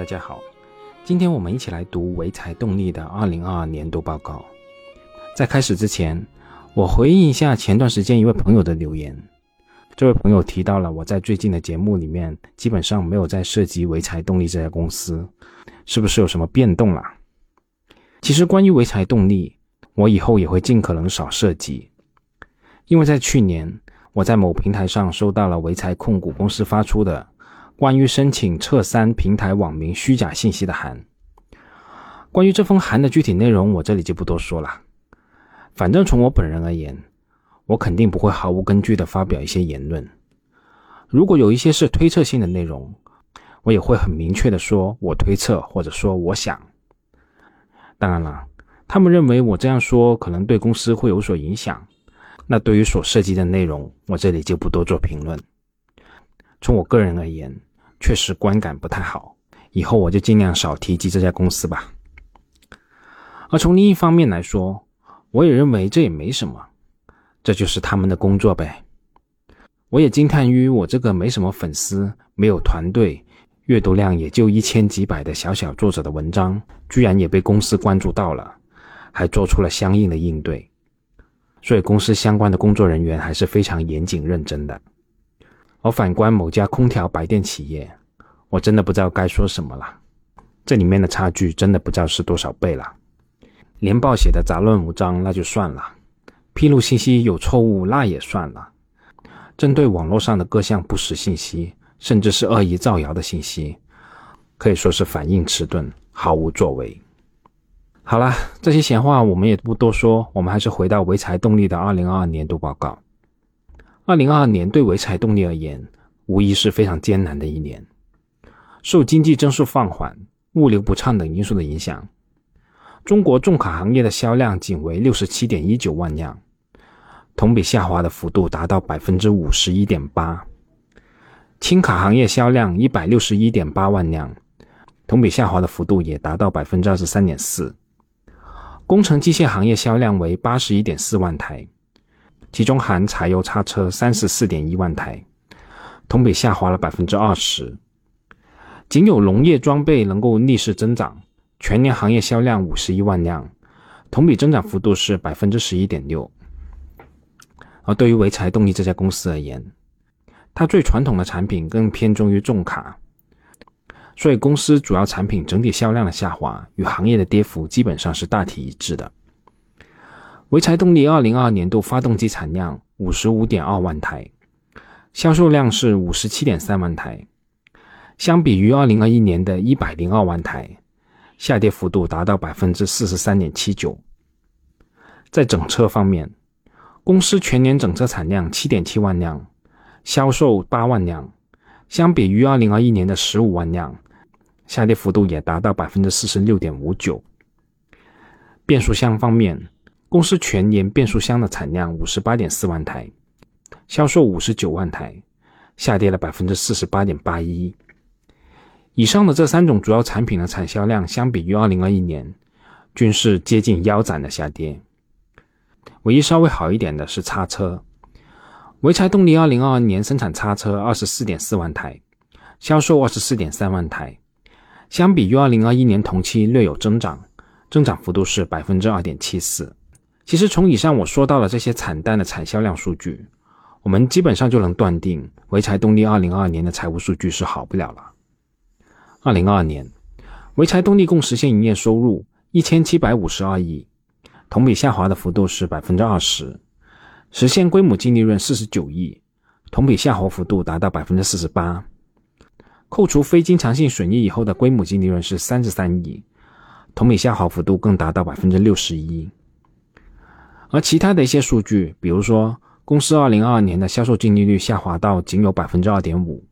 大家好，今天我们一起来读潍柴动力的二零二二年度报告。在开始之前，我回应一下前段时间一位朋友的留言。这位朋友提到了我在最近的节目里面基本上没有在涉及潍柴动力这家公司，是不是有什么变动啦？其实关于潍柴动力，我以后也会尽可能少涉及，因为在去年我在某平台上收到了潍柴控股公司发出的。关于申请撤删平台网名虚假信息的函，关于这封函的具体内容，我这里就不多说了。反正从我本人而言，我肯定不会毫无根据的发表一些言论。如果有一些是推测性的内容，我也会很明确的说，我推测或者说我想。当然了，他们认为我这样说可能对公司会有所影响，那对于所涉及的内容，我这里就不多做评论。从我个人而言，确实观感不太好，以后我就尽量少提及这家公司吧。而从另一方面来说，我也认为这也没什么，这就是他们的工作呗。我也惊叹于我这个没什么粉丝、没有团队、阅读量也就一千几百的小小作者的文章，居然也被公司关注到了，还做出了相应的应对。所以公司相关的工作人员还是非常严谨认真的。而反观某家空调白电企业，我真的不知道该说什么了。这里面的差距真的不知道是多少倍了。年报写的杂乱无章那就算了，披露信息有错误那也算了，针对网络上的各项不实信息，甚至是恶意造谣的信息，可以说是反应迟钝，毫无作为。好了，这些闲话我们也不多说，我们还是回到潍柴动力的二零二二年度报告。二零二二年对潍柴动力而言，无疑是非常艰难的一年。受经济增速放缓、物流不畅等因素的影响，中国重卡行业的销量仅为六十七点一九万辆，同比下滑的幅度达到百分之五十一点八。轻卡行业销量一百六十一点八万辆，同比下滑的幅度也达到百分之二十三点四。工程机械行业销量为八十一点四万台。其中含柴油叉车三十四点一万台，同比下滑了百分之二十。仅有农业装备能够逆势增长，全年行业销量五十一万辆，同比增长幅度是百分之十一点六。而对于潍柴动力这家公司而言，它最传统的产品更偏重于重卡，所以公司主要产品整体销量的下滑与行业的跌幅基本上是大体一致的。潍柴动力二零二二年度发动机产量五十五点二万台，销售量是五十七点三万台，相比于二零二一年的一百零二万台，下跌幅度达到百分之四十三点七九。在整车方面，公司全年整车产量七点七万辆，销售八万辆，相比于二零二一年的十五万辆，下跌幅度也达到百分之四十六点五九。变速箱方面，公司全年变速箱的产量五十八点四万台，销售五十九万台，下跌了百分之四十八点八一。以上的这三种主要产品的产销量，相比于二零二一年，均是接近腰斩的下跌。唯一稍微好一点的是叉车，潍柴动力二零二二年生产叉车二十四点四万台，销售二十四点三万台，相比于二零二一年同期略有增长，增长幅度是百分之二点七四。其实从以上我说到的这些惨淡的产销量数据，我们基本上就能断定，潍柴动力二零二二年的财务数据是好不了了。二零二二年，潍柴动力共实现营业收入一千七百五十二亿，同比下滑的幅度是百分之二十，实现规模净利润四十九亿，同比下滑幅度达到百分之四十八，扣除非经常性损益以后的规模净利润是三十三亿，同比下滑幅度更达到百分之六十一。而其他的一些数据，比如说公司二零二二年的销售净利率下滑到仅有百分之二点五，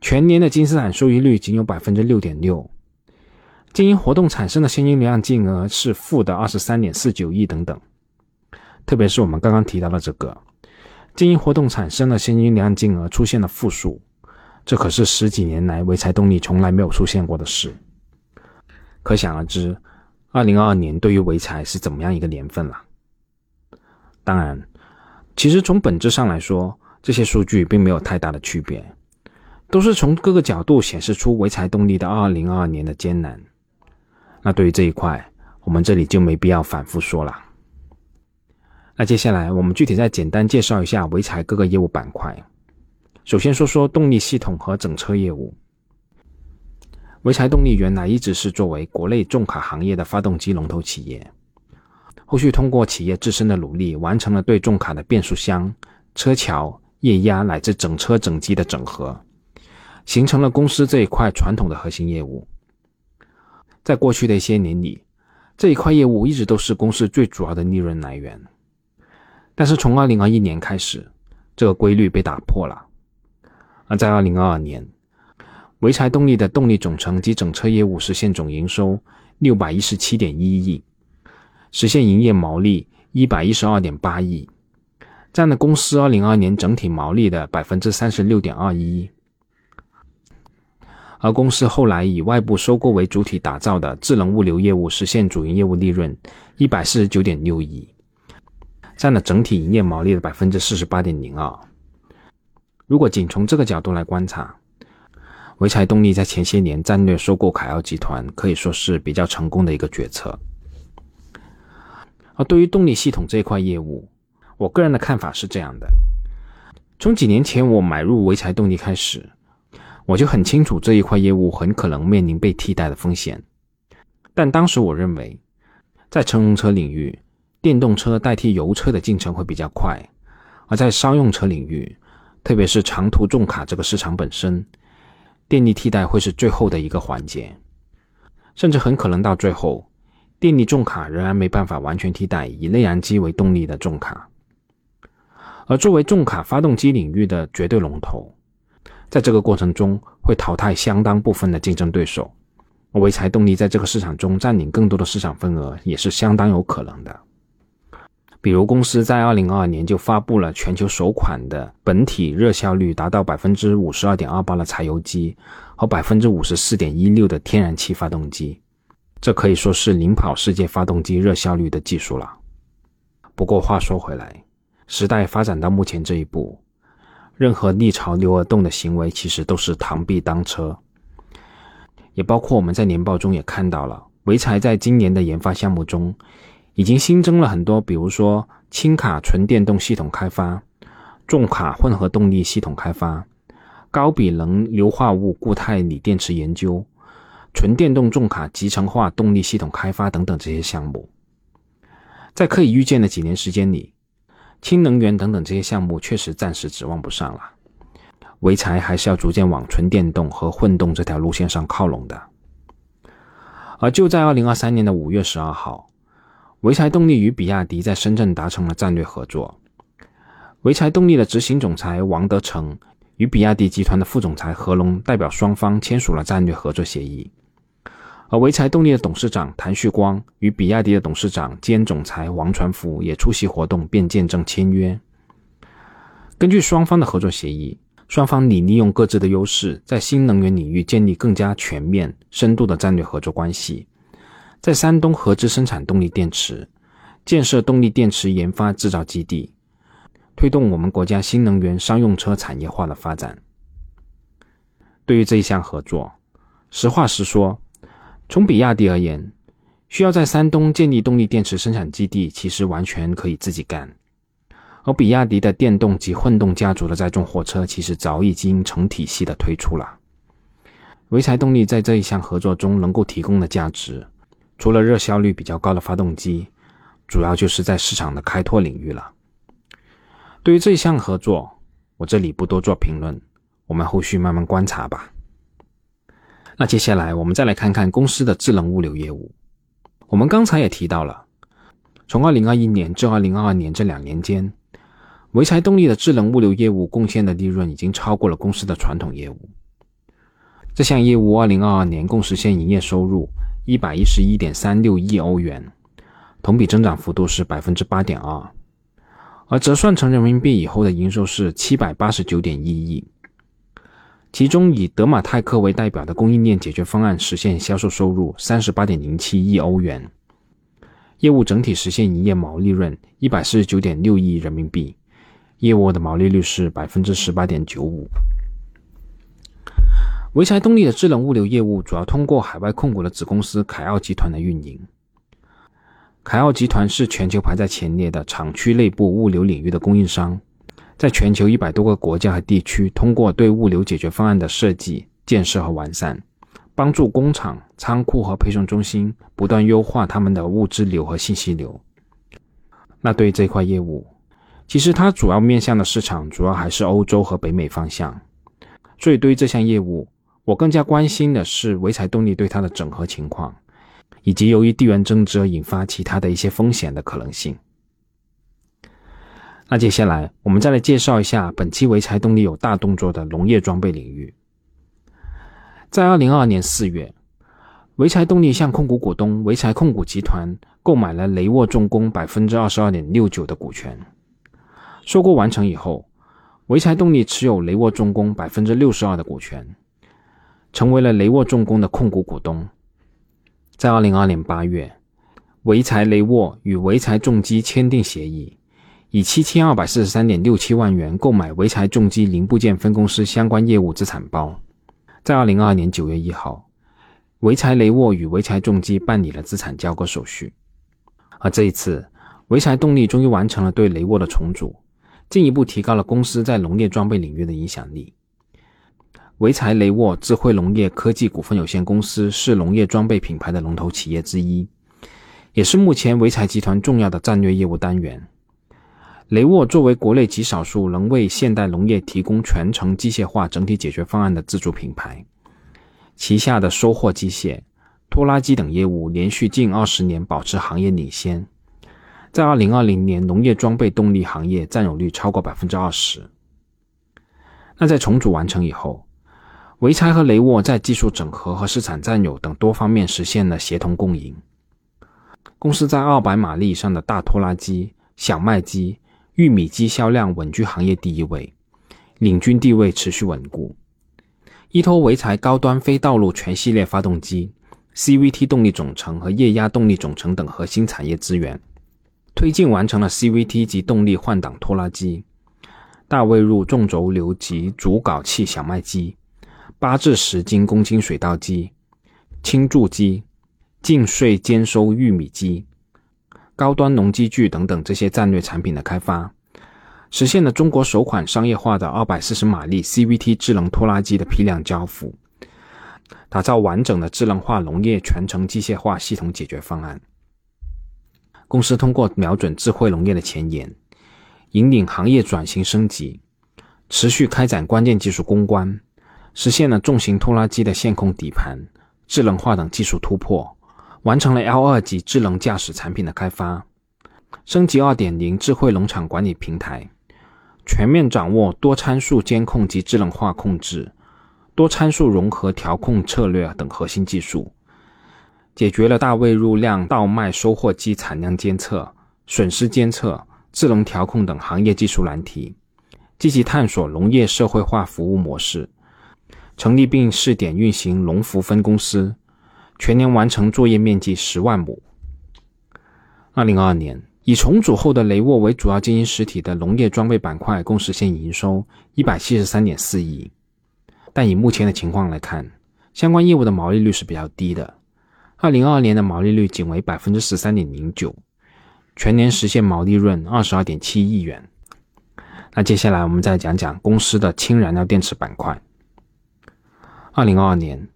全年的净资产收益率仅有百分之六点六，经营活动产生的现金流量净额是负的二十三点四九亿等等。特别是我们刚刚提到的这个，经营活动产生的现金流量净额出现了负数，这可是十几年来潍柴动力从来没有出现过的事。可想而知，二零二二年对于潍柴是怎么样一个年份了。当然，其实从本质上来说，这些数据并没有太大的区别。都是从各个角度显示出潍柴动力的二零二二年的艰难。那对于这一块，我们这里就没必要反复说了。那接下来我们具体再简单介绍一下潍柴各个业务板块。首先说说动力系统和整车业务。潍柴动力原来一直是作为国内重卡行业的发动机龙头企业，后续通过企业自身的努力，完成了对重卡的变速箱、车桥、液压乃至整车整机的整合，形成了公司这一块传统的核心业务。在过去的一些年里，这一块业务一直都是公司最主要的利润来源。但是从二零二一年开始，这个规律被打破了。而在二零二二年，潍柴动力的动力总成及整车业务实现总营收六百一十七点一亿，实现营业毛利一百一十二点八亿，占了公司二零二二年整体毛利的百分之三十六点二一。而公司后来以外部收购为主体打造的智能物流业务实现主营业务利润一百四十九点六亿，占了整体营业毛利的百分之四十八点零二。如果仅从这个角度来观察，潍柴动力在前些年战略收购凯奥集团，可以说是比较成功的一个决策。而对于动力系统这一块业务，我个人的看法是这样的：从几年前我买入潍柴动力开始，我就很清楚这一块业务很可能面临被替代的风险。但当时我认为，在乘用车领域，电动车代替油车的进程会比较快；而在商用车领域，特别是长途重卡这个市场本身。电力替代会是最后的一个环节，甚至很可能到最后，电力重卡仍然没办法完全替代以内燃机为动力的重卡。而作为重卡发动机领域的绝对龙头，在这个过程中会淘汰相当部分的竞争对手，潍柴动力在这个市场中占领更多的市场份额也是相当有可能的。比如，公司在二零二二年就发布了全球首款的本体热效率达到百分之五十二点二八的柴油机和百分之五十四点一六的天然气发动机，这可以说是领跑世界发动机热效率的技术了。不过话说回来，时代发展到目前这一步，任何逆潮流而动的行为其实都是螳臂当车，也包括我们在年报中也看到了，潍柴在今年的研发项目中。已经新增了很多，比如说轻卡纯电动系统开发、重卡混合动力系统开发、高比能硫化物固态锂电池研究、纯电动重卡集成化动力系统开发等等这些项目。在可以预见的几年时间里，氢能源等等这些项目确实暂时指望不上了。潍柴还是要逐渐往纯电动和混动这条路线上靠拢的。而就在二零二三年的五月十二号。潍柴动力与比亚迪在深圳达成了战略合作。潍柴动力的执行总裁王德成与比亚迪集团的副总裁何龙代表双方签署了战略合作协议。而潍柴动力的董事长谭旭光与比亚迪的董事长兼总裁王传福也出席活动，并见证签约。根据双方的合作协议，双方拟利用各自的优势，在新能源领域建立更加全面、深度的战略合作关系。在山东合资生产动力电池，建设动力电池研发制造基地，推动我们国家新能源商用车产业化的发展。对于这一项合作，实话实说，从比亚迪而言，需要在山东建立动力电池生产基地，其实完全可以自己干。而比亚迪的电动及混动家族的载重货车，其实早已经成体系的推出了。潍柴动力在这一项合作中能够提供的价值。除了热效率比较高的发动机，主要就是在市场的开拓领域了。对于这一项合作，我这里不多做评论，我们后续慢慢观察吧。那接下来我们再来看看公司的智能物流业务。我们刚才也提到了，从二零二一年至二零二二年这两年间，潍柴动力的智能物流业务贡献的利润已经超过了公司的传统业务。这项业务二零二二年共实现营业收入。一百一十一点三六亿欧元，同比增长幅度是百分之八点二，而折算成人民币以后的营收是七百八十九点一亿。其中以德马泰克为代表的供应链解决方案实现销售收入三十八点零七亿欧元，业务整体实现营业毛利润一百四十九点六亿人民币，业务的毛利率是百分之十八点九五。潍柴动力的智能物流业务主要通过海外控股的子公司凯奥集团的运营。凯奥集团是全球排在前列的厂区内部物流领域的供应商，在全球一百多个国家和地区，通过对物流解决方案的设计、建设和完善，帮助工厂、仓库和配送中心不断优化他们的物资流和信息流。那对于这块业务，其实它主要面向的市场主要还是欧洲和北美方向，所以对于这项业务。我更加关心的是潍柴动力对它的整合情况，以及由于地缘政治而引发其他的一些风险的可能性。那接下来我们再来介绍一下本期潍柴动力有大动作的农业装备领域。在二零二二年四月，潍柴动力向控股股东潍柴控股集团购买了雷沃重工百分之二十二点六九的股权。收购完成以后，潍柴动力持有雷沃重工百分之六十二的股权。成为了雷沃重工的控股股东。在二零二二年八月，潍柴雷沃与潍柴重机签订协议，以七千二百四十三点六七万元购买潍柴重机零部件分公司相关业务资产包。在二零二二年九月一号，潍柴雷沃与潍柴重机办理了资产交割手续。而这一次，潍柴动力终于完成了对雷沃的重组，进一步提高了公司在农业装备领域的影响力。潍柴雷沃智慧农业科技股份有限公司是农业装备品牌的龙头企业之一，也是目前潍柴集团重要的战略业务单元。雷沃作为国内极少数能为现代农业提供全程机械化整体解决方案的自主品牌，旗下的收获机械、拖拉机等业务连续近二十年保持行业领先，在二零二零年农业装备动力行业占有率超过百分之二十。那在重组完成以后。潍柴和雷沃在技术整合和市场占有等多方面实现了协同共赢。公司在二百马力以上的大拖拉机、小麦机、玉米机销量稳居行业第一位，领军地位持续稳固。依托潍柴高端非道路全系列发动机、CVT 动力总成和液压动力总成等核心产业资源，推进完成了 CVT 及动力换挡拖拉机、大位入重轴流及主镐器小麦机。八至十斤公斤水稻机、轻贮机、净穗兼收玉米机、高端农机具等等这些战略产品的开发，实现了中国首款商业化的二百四十马力 CVT 智能拖拉机的批量交付，打造完整的智能化农业全程机械化系统解决方案。公司通过瞄准智慧农业的前沿，引领行业转型升级，持续开展关键技术攻关。实现了重型拖拉机的线控底盘、智能化等技术突破，完成了 L 二级智能驾驶产品的开发，升级二点零智慧农场管理平台，全面掌握多参数监控及智能化控制、多参数融合调控策略等核心技术，解决了大位入量稻麦收获机产量监测、损失监测、智能调控等行业技术难题，积极探索农业社会化服务模式。成立并试点运行农孚分公司，全年完成作业面积十万亩。二零二二年，以重组后的雷沃为主要经营实体的农业装备板块共实现营收一百七十三点四亿，但以目前的情况来看，相关业务的毛利率是比较低的。二零二二年的毛利率仅为百分之十三点零九，全年实现毛利润二十二点七亿元。那接下来我们再讲讲公司的氢燃料电池板块。二零二二年，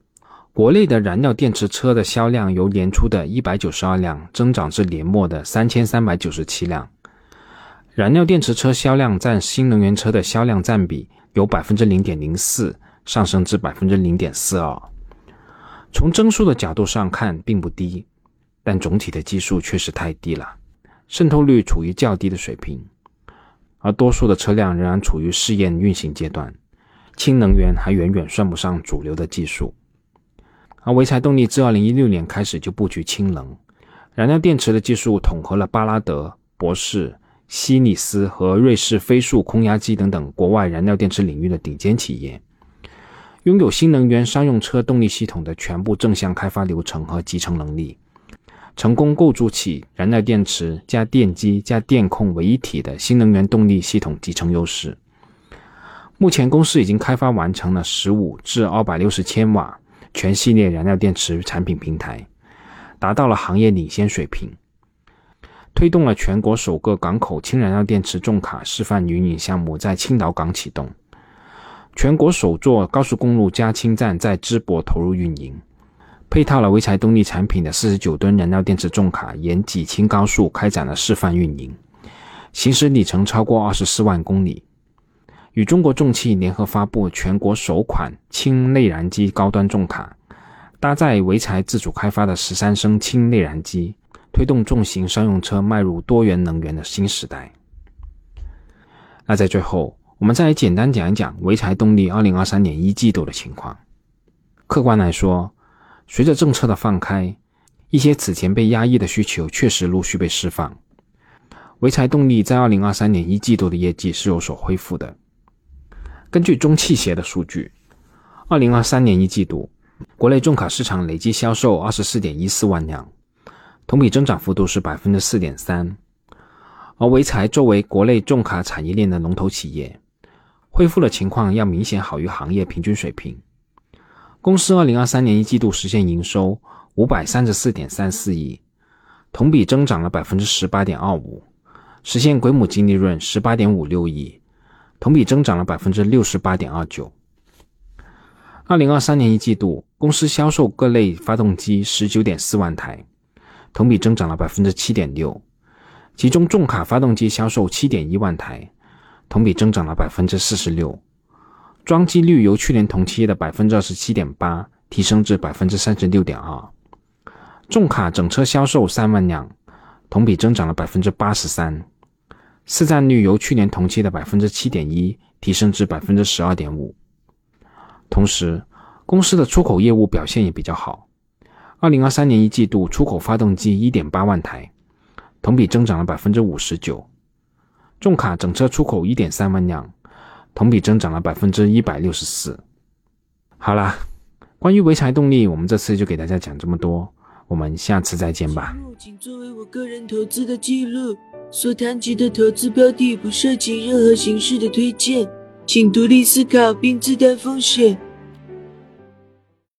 国内的燃料电池车的销量由年初的一百九十二辆增长至年末的三千三百九十七辆。燃料电池车销量占新能源车的销量占比由百分之零点零四上升至百分之零点四二。从增速的角度上看并不低，但总体的基数确实太低了，渗透率处于较低的水平，而多数的车辆仍然处于试验运行阶段。氢能源还远远算不上主流的技术，而潍柴动力自二零一六年开始就布局氢能，燃料电池的技术统合了巴拉德、博世、西尼斯和瑞士飞速空压机等等国外燃料电池领域的顶尖企业，拥有新能源商用车动力系统的全部正向开发流程和集成能力，成功构筑起燃料电池加电机加电控为一体的新能源动力系统集成优势。目前公司已经开发完成了十五至二百六十千瓦全系列燃料电池产品平台，达到了行业领先水平，推动了全国首个港口氢燃料电池重卡示范运营项目在青岛港启动，全国首座高速公路加氢站在淄博投入运营，配套了潍柴动力产品的四十九吨燃料电池重卡沿济青高速开展了示范运营，行驶里程超过二十四万公里。与中国重汽联合发布全国首款氢内燃机高端重卡，搭载潍柴自主开发的十三升氢内燃机，推动重型商用车迈入多元能源的新时代。那在最后，我们再来简单讲一讲潍柴动力二零二三年一季度的情况。客观来说，随着政策的放开，一些此前被压抑的需求确实陆续被释放。潍柴动力在二零二三年一季度的业绩是有所恢复的。根据中汽协的数据，二零二三年一季度，国内重卡市场累计销售二十四点一四万辆，同比增长幅度是百分之四点三。而潍柴作为国内重卡产业链的龙头企业，恢复的情况要明显好于行业平均水平。公司二零二三年一季度实现营收五百三十四点三四亿，同比增长了百分之十八点二五，实现归母净利润十八点五六亿。同比增长了百分之六十八点二九。二零二三年一季度，公司销售各类发动机十九点四万台，同比增长了百分之七点六。其中重卡发动机销售七点一万台，同比增长了百分之四十六。装机率由去年同期的百分之二十七点八提升至百分之三十六点二。重卡整车销售三万辆，同比增长了百分之八十三。市占率由去年同期的百分之七点一提升至百分之十二点五。同时，公司的出口业务表现也比较好。二零二三年一季度出口发动机一点八万台，同比增长了百分之五十九。重卡整车出口一点三万辆，同比增长了百分之一百六十四。好啦，关于潍柴动力，我们这次就给大家讲这么多，我们下次再见吧。仅作为我个人投资的记录。所谈及的投资标的不涉及任何形式的推荐，请独立思考并自担风险。